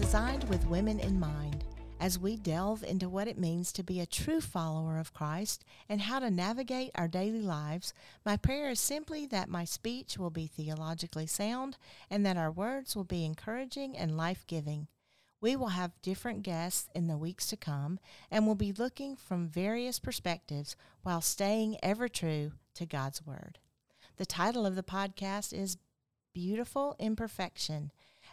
designed with women in mind. As we delve into what it means to be a true follower of Christ and how to navigate our daily lives, my prayer is simply that my speech will be theologically sound and that our words will be encouraging and life giving. We will have different guests in the weeks to come and will be looking from various perspectives while staying ever true to God's Word. The title of the podcast is Beautiful Imperfection.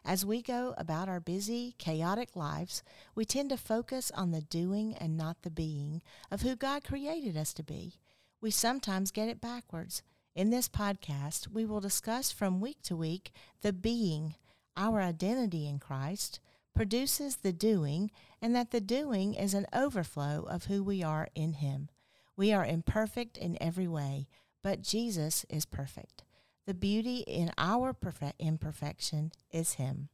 As we go about our busy, chaotic lives, we tend to focus on the doing and not the being of who God created us to be. We sometimes get it backwards. In this podcast, we will discuss from week to week the being, our identity in Christ, produces the doing, and that the doing is an overflow of who we are in Him. We are imperfect in every way, but Jesus is perfect. The beauty in our perfect imperfection is Him.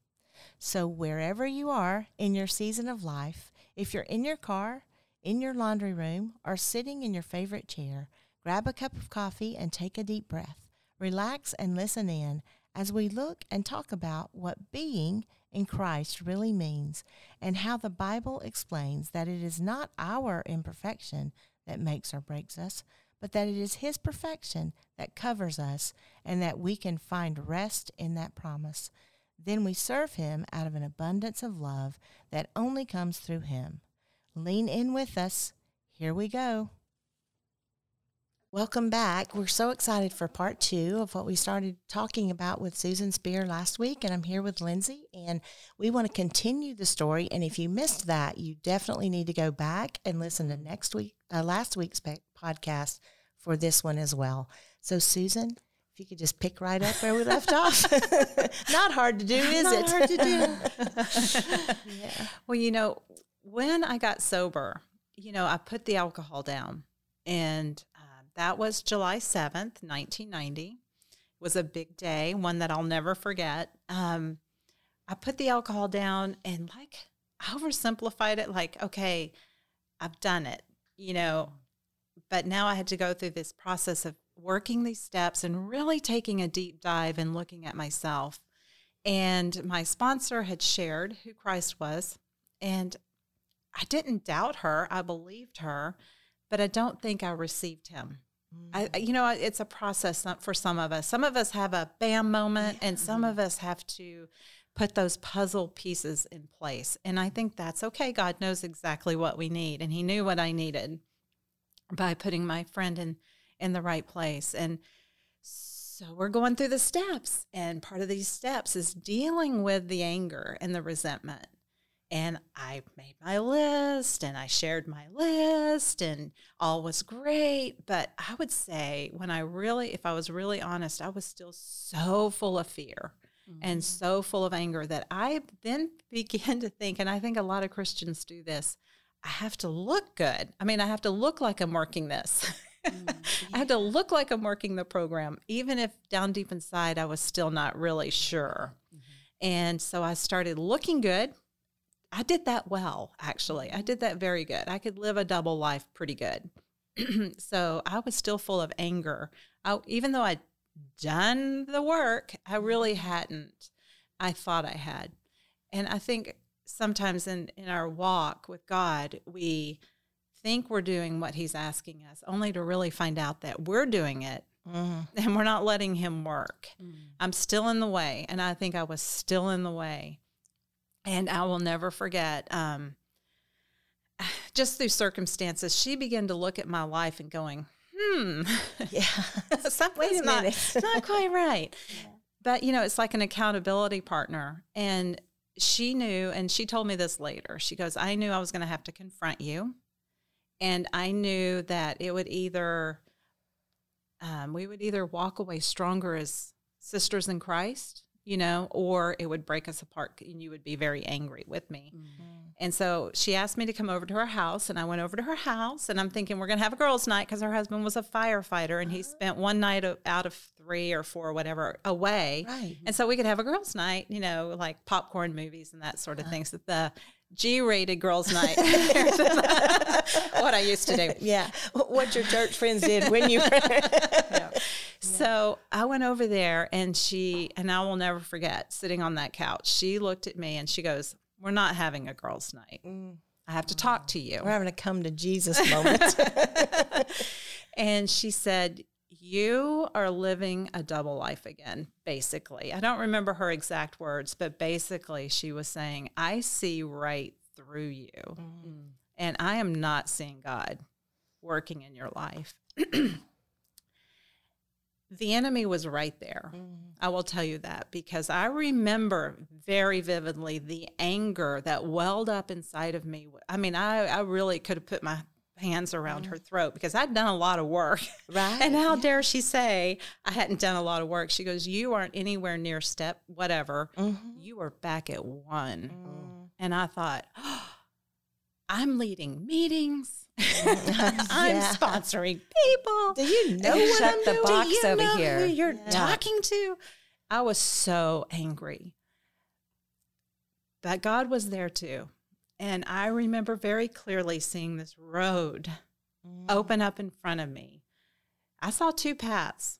So, wherever you are in your season of life, if you're in your car, in your laundry room, or sitting in your favorite chair, grab a cup of coffee and take a deep breath. Relax and listen in as we look and talk about what being in Christ really means and how the Bible explains that it is not our imperfection that makes or breaks us, but that it is His perfection that covers us and that we can find rest in that promise. Then we serve Him out of an abundance of love that only comes through Him. Lean in with us. Here we go. Welcome back. We're so excited for part two of what we started talking about with Susan Spear last week, and I'm here with Lindsay, and we want to continue the story. And if you missed that, you definitely need to go back and listen to next week, uh, last week's podcast for this one as well. So, Susan, if you could just pick right up where we left off. Not hard to do, is Not it? hard to do. yeah. Well, you know, when I got sober, you know, I put the alcohol down, and uh, that was July seventh, nineteen ninety. It was a big day, one that I'll never forget. Um, I put the alcohol down, and like I oversimplified it, like, okay, I've done it, you know, but now I had to go through this process of working these steps and really taking a deep dive and looking at myself. And my sponsor had shared who Christ was. And I didn't doubt her, I believed her, but I don't think I received him. Mm. I, you know, it's a process for some of us. Some of us have a bam moment, yeah. and some of us have to put those puzzle pieces in place. And I think that's okay. God knows exactly what we need, and He knew what I needed by putting my friend in in the right place. And so we're going through the steps, and part of these steps is dealing with the anger and the resentment. And I made my list and I shared my list, and all was great. But I would say, when I really, if I was really honest, I was still so full of fear mm-hmm. and so full of anger that I then began to think, and I think a lot of Christians do this I have to look good. I mean, I have to look like I'm working this. Mm, I have to look like I'm working the program, even if down deep inside I was still not really sure. Mm-hmm. And so I started looking good. I did that well, actually. I did that very good. I could live a double life pretty good. so I was still full of anger. I, even though I'd done the work, I really mm-hmm. hadn't. I thought I had. And I think sometimes in, in our walk with God, we think we're doing what He's asking us, only to really find out that we're doing it mm-hmm. and we're not letting Him work. Mm-hmm. I'm still in the way, and I think I was still in the way. And I will never forget, um, just through circumstances, she began to look at my life and going, hmm, yeah, something's not, not quite right. Yeah. But, you know, it's like an accountability partner. And she knew, and she told me this later. She goes, I knew I was going to have to confront you. And I knew that it would either, um, we would either walk away stronger as sisters in Christ, you know, or it would break us apart and you would be very angry with me. Mm-hmm. And so she asked me to come over to her house, and I went over to her house, and I'm thinking we're going to have a girls' night because her husband was a firefighter, and he uh-huh. spent one night out of three or four, whatever, away. Right. And so we could have a girls' night, you know, like popcorn movies and that sort of uh-huh. things. That the G-rated girls' night. what I used to do. Yeah, what your church friends did when you. Were yeah. So I went over there, and she and I will never forget sitting on that couch. She looked at me and she goes, we're not having a girls' night. I have to talk to you. We're having a come to Jesus moment. and she said, You are living a double life again, basically. I don't remember her exact words, but basically, she was saying, I see right through you. Mm. And I am not seeing God working in your life. the enemy was right there. Mm. I will tell you that because I remember very vividly the anger that welled up inside of me. I mean, I, I really could have put my hands around mm. her throat because I'd done a lot of work. Right. and how dare she say I hadn't done a lot of work? She goes, You aren't anywhere near step, whatever. Mm-hmm. You were back at one. Mm. And I thought, oh, I'm leading meetings. I'm yeah. sponsoring people. Do you know what Check I'm the doing? box Do you over know here. who you're Yeah. talking to? I was so angry. But God was there too. And I remember very clearly seeing this road Mm. open up in front of me. I saw two paths.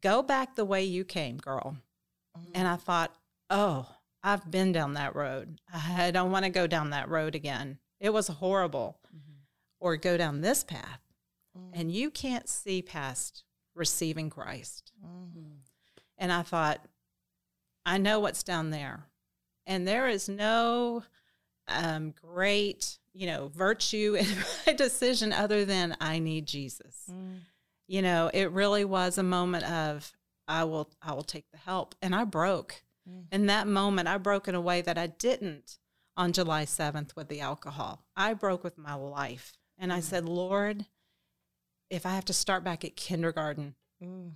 Go back the way you came, girl. Mm. And I thought, oh, I've been down that road. I don't want to go down that road again. It was horrible. Or go down this path. Mm. And you can't see past receiving Christ. Mm. And I thought, I know what's down there. And there is no um, great, you know, virtue in my decision other than I need Jesus. Mm. You know, it really was a moment of I will I will take the help. And I broke. Mm. In that moment, I broke in a way that I didn't on July 7th with the alcohol. I broke with my life. And I said, Lord, if I have to start back at kindergarten, Mm.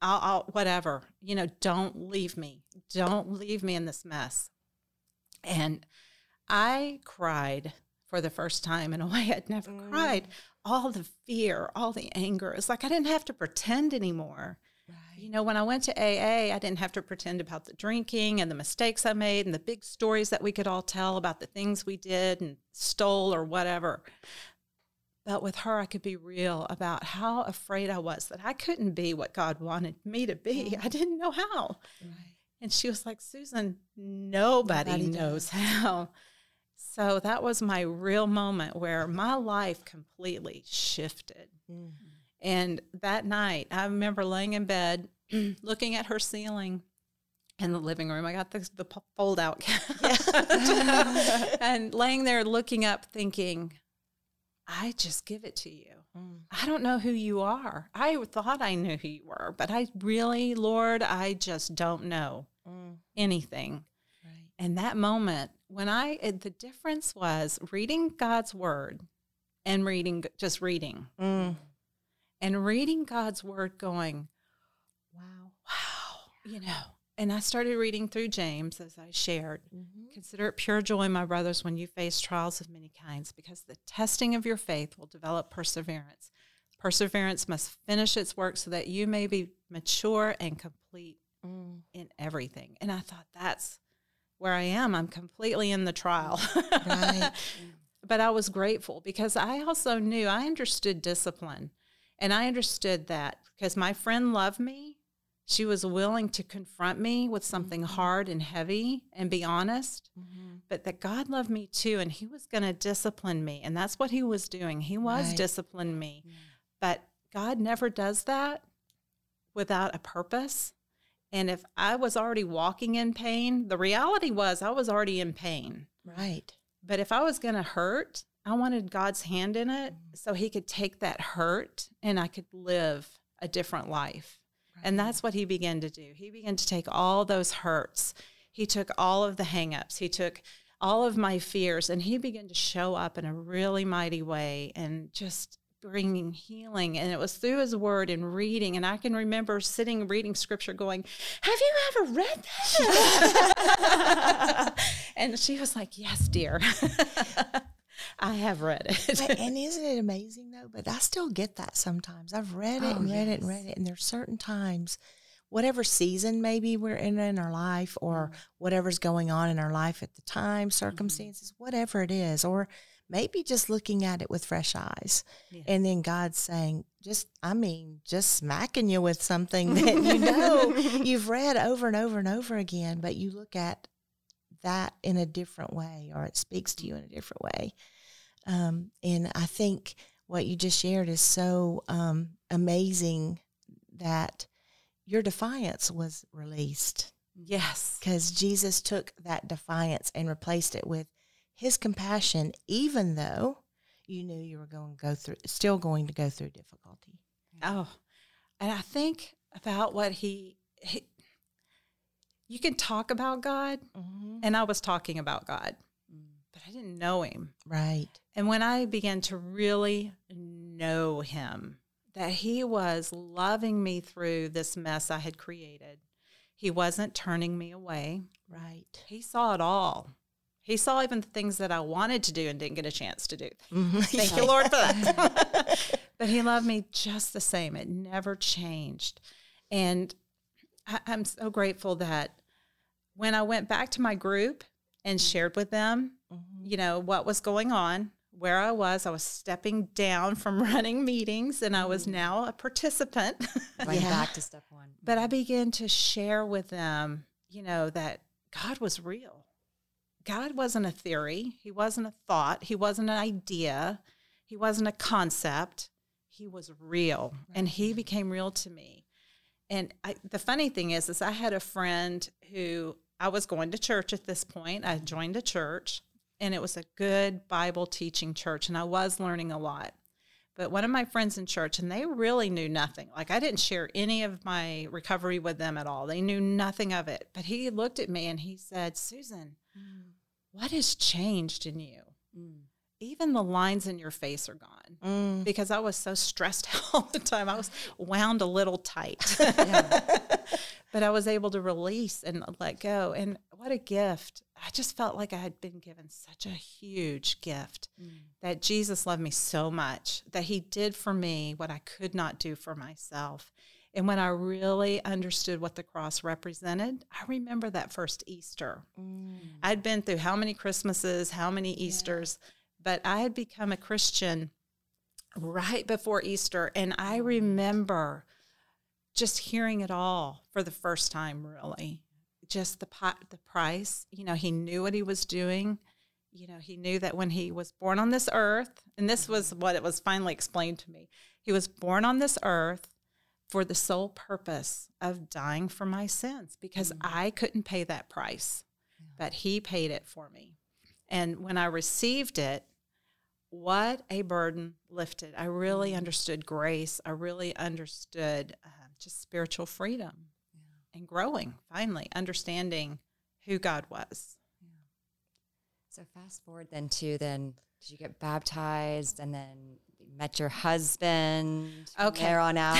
I'll, I'll whatever you know don't leave me don't leave me in this mess and i cried for the first time in a way i'd never Mm. cried all the fear all the anger it's like i didn't have to pretend anymore Right. you know when i went to aa i didn't have to pretend about the drinking and the mistakes i made and the big stories that we could all tell about the things we did and stole or whatever but with her i could be real about how afraid i was that i couldn't be what god wanted me to be. I didn't know how. Right. and she was like susan nobody, Nobody knows how. So that was my real moment where my life completely shifted. Mm. and that night, I remember laying in bed, looking at her ceiling in the living room. I got the, the fold out couch. And laying there looking up, thinking, I just give it to you. Mm. I don't know who you are. I thought I knew who you were, but I really, Lord, I just don't know Mm. anything. Right. And that moment, when I, the difference was reading God's word and reading, just reading Mm. and reading God's word going, wow, wow, you know. And I started reading through James as I shared. Mhm. Consider it pure joy, my brothers, when you face trials of many kinds, because the testing of your faith will develop perseverance. Perseverance must finish its work so that you may be mature and complete Mm. in everything. And I thought, that's where I am. I'm completely in the trial. Right. but I was grateful because I also knew I understood discipline. And I understood that because my friend loved me. She was willing to confront me with something hard and heavy and be honest, Mhm. but that God loved me too. And He was going to discipline me. And that's what He was doing. He was Right. disciplining me. But God never does that without a purpose. And if I was already walking in pain, the reality was I was already in pain. Right. But if I was going to hurt, I wanted God's hand in it Mm. so He could take that hurt and I could live a different life. And that's what He began to do. He began to take all those hurts, He took all of the hangups, He took all of my fears, and He began to show up in a really mighty way and just bringing healing. And it was through His Word and reading. And I can remember sitting reading Scripture going, Have you ever read that? and she was like, Yes, dear. I have read it. But- and isn't it amazing though? But I still get that sometimes. I've read it Oh, and read it and read it, and there's certain times, whatever season maybe we're in in our life, or Mm. whatever's going on in our life at the time, circumstances, whatever it is, or maybe just looking at it with fresh eyes, Yeah. and then God's saying, just I mean, just smacking you with something that you know you've read over and over and over again, but you look at that in a different way or it speaks to you in a different way. Um, and I think what you just shared is so um, amazing that your defiance was released. Yes. Because Jesus took that defiance and replaced it with his compassion, even though you knew you were going to go through, still going to go through difficulty. Oh, and I think about what he, he you can talk about God, mm-hmm. and I was talking about God, I didn't know him. Right. And when I began to really know him, that he was loving me through this mess I had created, he wasn't turning me away. Right. He saw it all. He saw even the things that I wanted to do and didn't get a chance to do. Mm-hmm. Thank you, Lord, for that. but He loved me just the same. It never changed. And I, I'm so grateful that when I went back to my group and shared with them. You know, what was going on, where I was, I was stepping down from running meetings and I was mm-hmm. now a participant. Went yeah. back to step one. But I began to share with them, you know, that God was real. God wasn't a theory, He wasn't a thought, He wasn't an idea, He wasn't a concept. He was real right. and He became real to me. And I, the funny thing is, is I had a friend who I was going to church at this point. I joined a church and it was a good Bible teaching church, and I was learning a lot. But one of my friends in church, and they really knew nothing. Like I didn't share any of my recovery with them at all. They knew nothing of it. But he looked at me and he said, Susan, mm. what has changed in you? Mm. Even the lines in your face are gone mm. because I was so stressed out all the time. I was wound a little tight. but I was able to release and let go. And what a gift. I just felt like I had been given such a huge gift mm. that Jesus loved me so much that he did for me what I could not do for myself. And when I really understood what the cross represented, I remember that first Easter. Mm. I'd been through how many Christmases, how many Easters, yeah. But I had become a Christian right before Easter. And I remember just hearing it all for the first time, really just the the price. You know, he knew what he was doing. You know, he knew that when he was born on this earth, and this was mm-hmm. what it was finally explained to me. He was born on this earth for the sole purpose of dying for my sins because mm-hmm. I couldn't pay that price, yeah. but he paid it for me. And when I received it, what a burden lifted. I really mm-hmm. understood grace. I really understood uh, just spiritual freedom and growing finally understanding who god was yeah. so fast forward then to then did you get baptized and then met your husband okay there on out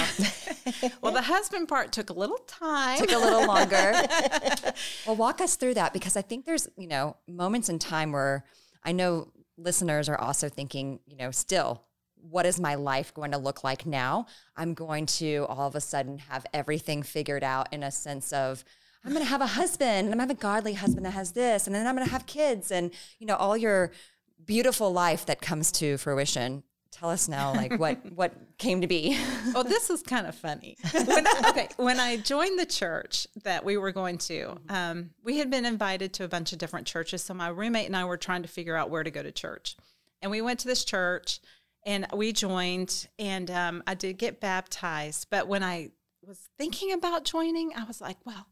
well the husband part took a little time took a little longer well walk us through that because i think there's you know moments in time where i know listeners are also thinking you know still what is my life going to look like now? I'm going to all of a sudden have everything figured out in a sense of, I'm going to have a husband and I'm going to have a godly husband that has this, and then I'm going to have kids and, you know, all your beautiful life that comes to fruition. Tell us now, like what what came to be. well, this is kind of funny. When okay, when I joined the church that we were going to, um, we had been invited to a bunch of different churches. So my roommate and I were trying to figure out where to go to church, and we went to this church and we joined and um, i did get baptized but when i was thinking about joining i was like well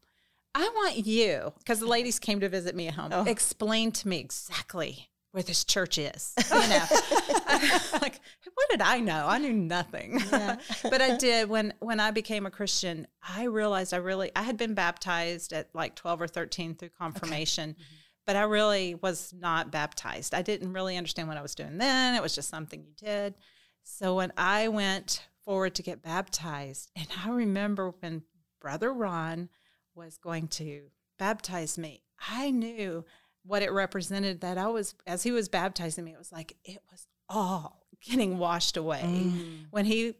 i want you because the ladies came to visit me at home oh. explain to me exactly where this church is you know like what did i know i knew nothing yeah. but i did when when i became a christian i realized i really i had been baptized at like 12 or 13 through confirmation okay. mm-hmm but I really was not baptized. I didn't really understand what I was doing then. It was just something you did. So when I went forward to get baptized, and I remember when Brother Ron was going to baptize me, I knew what it represented that I was, as he was baptizing me, it was like it was all getting washed away. Mm. When he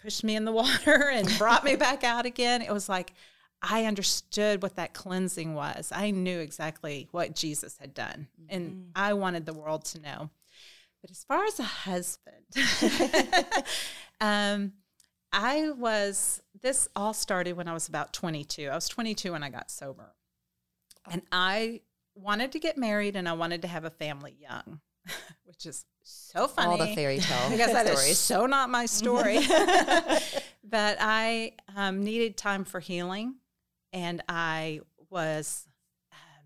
pushed me in the water and brought me back out again, it was like, I understood what that cleansing was. I knew exactly what Jesus had done, mm-hmm. and I wanted the world to know. But as far as a husband, um, I was, this all started when I was about 22. I was 22 when I got sober. And I wanted to get married and I wanted to have a family young, which is so funny. All the fairy tale because that is so not my story. but I um, needed time for healing, and I was um,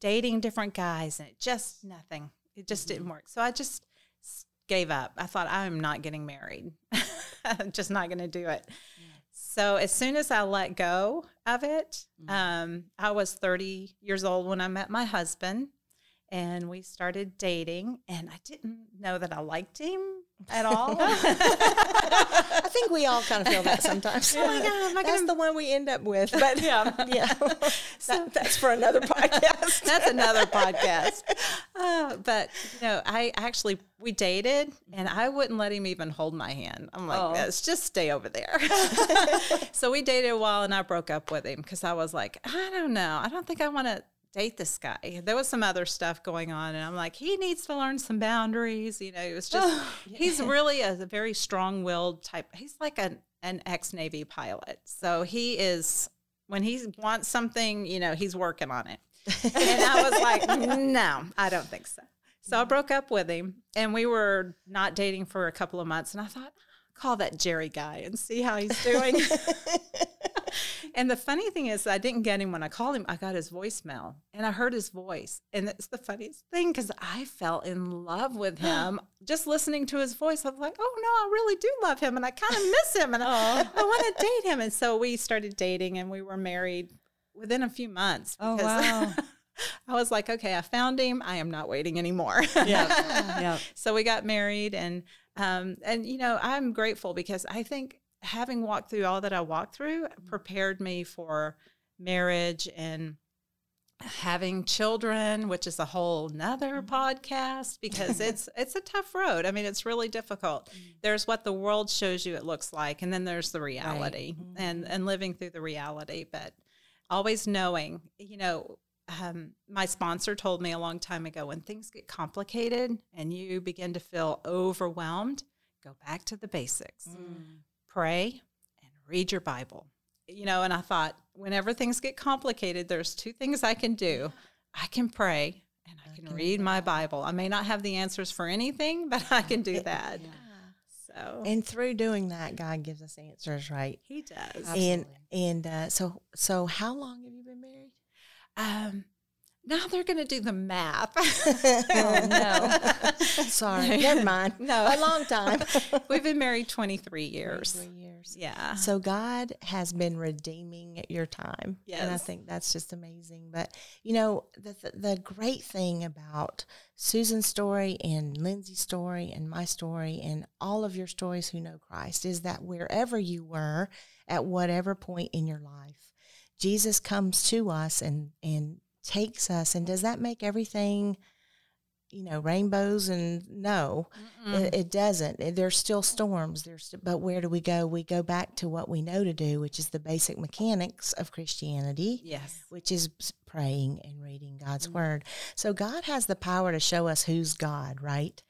dating different guys, and it just nothing. It just didn't work. So I just gave up. I thought I'm not getting married. I'm just not going to do it. So as soon as I let go of it, um, I was 30 years old when I met my husband, and we started dating. And I didn't know that I liked him at all. I think we all kind of feel that sometimes. Oh my God, am I that's gonna- the one we end up with. But yeah, yeah, that, that's for another podcast. That's another podcast. Uh, but you know, I actually we dated, and I wouldn't let him even hold my hand. I'm like, Oh. let's just stay over there. so we dated a while, and I broke up with him because I was like, I don't know, I don't think I want to date this guy. There was some other stuff going on, and I'm like, he needs to learn some boundaries. You know, it was just he's really a, very strong-willed type. He's like an an ex Navy pilot, so he is. When he wants something, you know, he's working on it. And I was like, no, I don't think so. So I mm. broke up with him and we were not dating for a couple of months. And I thought, call that Jerry guy and see how he's doing. and the funny thing is, I didn't get him when I called him. I got his voicemail and I heard his voice. And it's the funniest thing because I fell in love with him just listening to his voice. I was like, oh no, I really do love him and I kind of miss him and I, I want to date him. And so we started dating and we were married within a few months. Oh, wow. I was like, okay, I found him. I am not waiting anymore. Yeah. yeah. so we got married and um and you know i'm grateful because i think having walked through all that i walked through prepared me for marriage and having children which is a whole nother mm-hmm. podcast because it's it's a tough road. I mean it's really difficult. Mm-hmm. There's what the world shows you it looks like and then there's the reality mm-hmm. and and living through the reality but always knowing you know um, my sponsor told me a long time ago when things get complicated and you begin to feel overwhelmed, go back to the basics. Mm. Pray and read your Bible. You know, and I thought, whenever things get complicated, there's two things I can do I can pray and I can read my Bible. I may not have the answers for anything, but I can do that. So And through doing that, God gives us answers, right? he does. And and uh, so so how long have you been married? Um, now they're going to do the math. Oh, no. Sorry, never mind. No. a long time. We've been married 23 years. Three years. Yeah. So God has been redeeming your time, and I think that's just amazing. But you know, the the, the great thing about Susan's story and Lindsay's story and my story and all of your stories who know Christ is that wherever you were at whatever point in your life, Jesus comes to us and and takes us. And does that make everything? You know, rainbows and no, it, it doesn't. Eh, There's still storms. There's, but where do we go? We go back to what we know to do, which is the basic mechanics of Christianity, Yes. which is praying and reading God's word. So God has the power to show us who's God, right?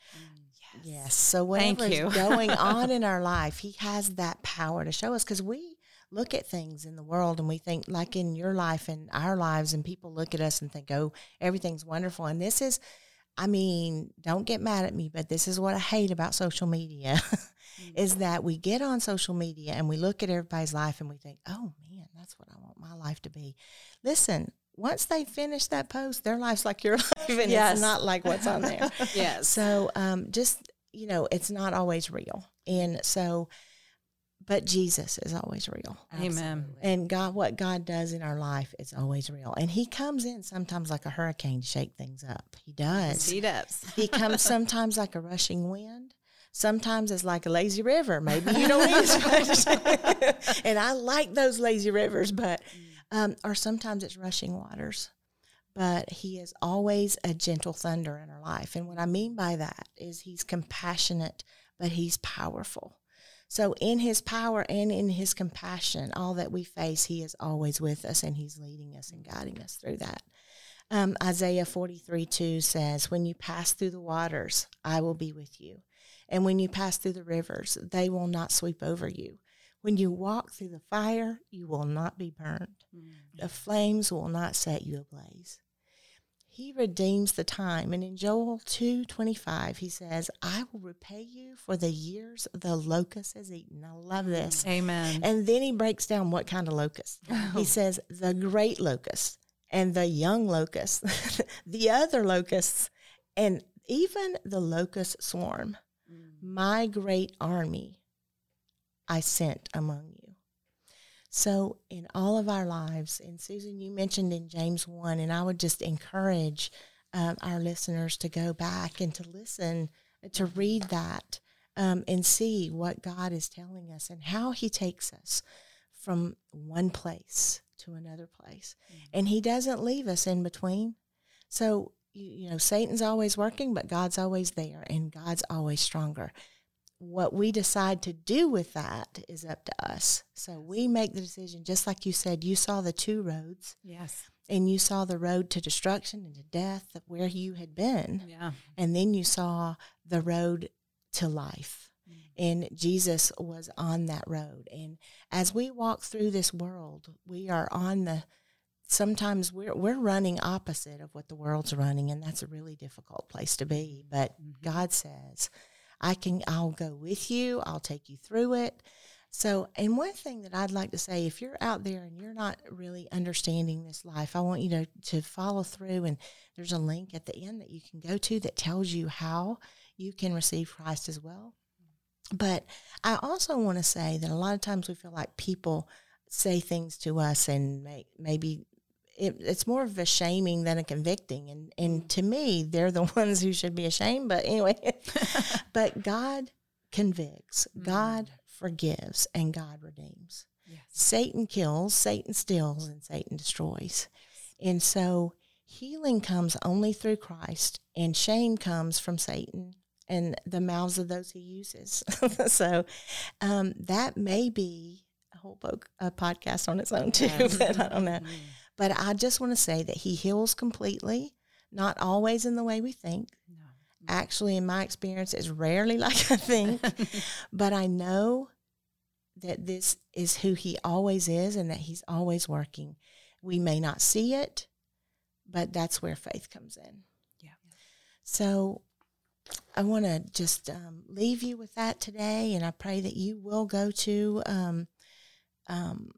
Yes. So whatever's going on in our life, He has that power to show us because we look at things in the world and we think, like in your life and our lives, and people look at us and think, oh, everything's wonderful. And this is, I mean, don't get mad at me, but this is what I hate about social media is that we get on social media and we look at everybody's life and we think, oh man, that's what I want my life to be. Listen, once they finish that post, their life's like your life and Yes. it's not like what's on there. Yes. So um, just, you know, it's not always real. And so, but Jesus is always real. Amen. And God, what God does in our life is always real. And He comes in sometimes like a hurricane to shake things up. He does. He does. He comes sometimes like a rushing wind. Sometimes it's like a lazy river. Maybe you don't need as much. and I like those lazy rivers, but um, or sometimes it's rushing waters. But he is always a gentle thunder in our life. And what I mean by that is he's compassionate, but he's powerful. So in his power and in his compassion, all that we face, he is always with us and he's leading us and guiding us through that. Um, Isaiah 43 2 says, When you pass through the waters, I will be with you. And when you pass through the rivers, they will not sweep over you. When you walk through the fire, you will not be burned. The flames will not set you ablaze. He redeems the time. And in Joel 2:25, he says, "I will repay you for the years the locust has eaten." I love this. Amen. And then he breaks down what kind of locust. He oh. says, "The great locust and the young locust, the other locusts, and even the locust swarm. Mm. My great army I sent among you." So, in all of our lives, and Susan, you mentioned in James 1, and I would just encourage um, our listeners to go back and to listen, to read that, um, and see what God is telling us and how He takes us from one place to another place. Mm-hmm. And He doesn't leave us in between. So, you, you know, Satan's always working, but God's always there, and God's always stronger what we decide to do with that is up to us. So we make the decision, just like you said, you saw the two roads. Yes. And you saw the road to destruction and to death where you had been. Yeah. And then you saw the road to life. Mm-hmm. And Jesus was on that road. And as we walk through this world, we are on the sometimes we're we're running opposite of what the world's running and that's a really difficult place to be. But mm-hmm. God says, I can I'll go with you. I'll take you through it. So, and one thing that I'd like to say, if you're out there and you're not really understanding this life, I want you to, to follow through. And there's a link at the end that you can go to that tells you how you can receive Christ as well. But I also want to say that a lot of times we feel like people say things to us and may, maybe it, it's more of a shaming than a convicting. And, and mm. to me, they're the ones who should be ashamed. But anyway, but God convicts, mm. God forgives, and God redeems. Yes. Satan kills, Satan steals, and Satan destroys. And so healing comes only through Christ, and shame comes from Satan and the mouths of those he uses. so um, that may be a whole book, a podcast on its own too, yes. but I don't know. Mm. But I just want to say that He heals completely, not always in the way we think. No. Actually, in my experience, it's rarely like I think. but I know that this is who He always is and that He's always working. We may not see it, but that's where faith comes in. Yeah. So I want to just um, leave you with that today, and I pray that you will go to um, um,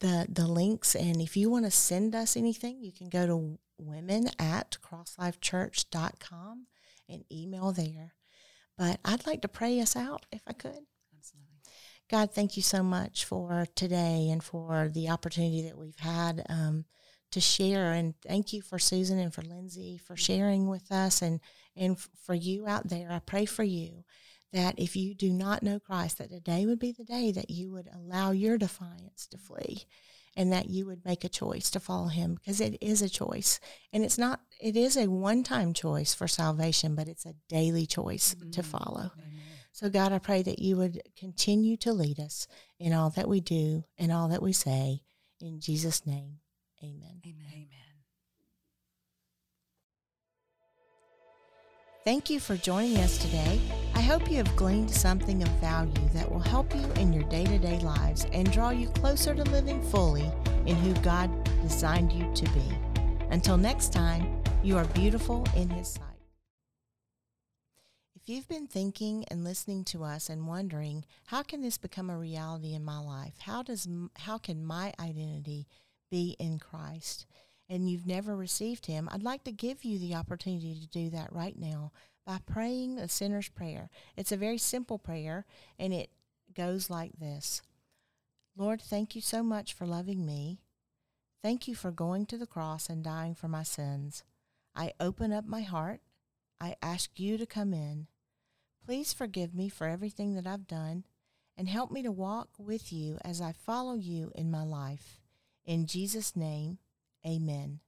the the links and if you want to send us anything you can go to women at crosslifechurch.com and email there. But i'd like to pray us out if i could. Absolutely. God thank you so much for today and for the opportunity that we've had um, to share and thank you for susan and for lindsay for sharing with us and and for you out there. I pray for you that if you do not know Christ, that today would be the day that you would allow your to flee and that you would make a choice to follow him because it is a choice. And it's not, it is a one time choice for salvation, but it's a daily choice mm-hmm. to follow. Amen. So, God, I pray that you would continue to lead us in all that we do and all that we say. In Jesus' name, amen. Amen. amen. Thank you for joining us today. I hope you have gleaned something of value that will help you in your day to day lives and draw you closer to living fully in who God designed you to be. Until next time, you are beautiful in His sight. If you've been thinking and listening to us and wondering, how can this become a reality in my life? How does how can my identity be in Christ? And you've never received Him, I'd like to give you the opportunity to do that right now by praying a sinner's prayer. It's a very simple prayer, and it goes like this Lord, thank you so much for loving me. Thank you for going to the cross and dying for my sins. I open up my heart. I ask you to come in. Please forgive me for everything that I've done and help me to walk with you as I follow you in my life. In Jesus' name, Amen.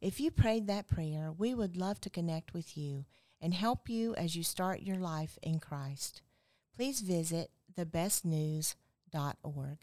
If you prayed that prayer, we would love to connect with you and help you as you start your life in Christ. Please visit thebestnews.org.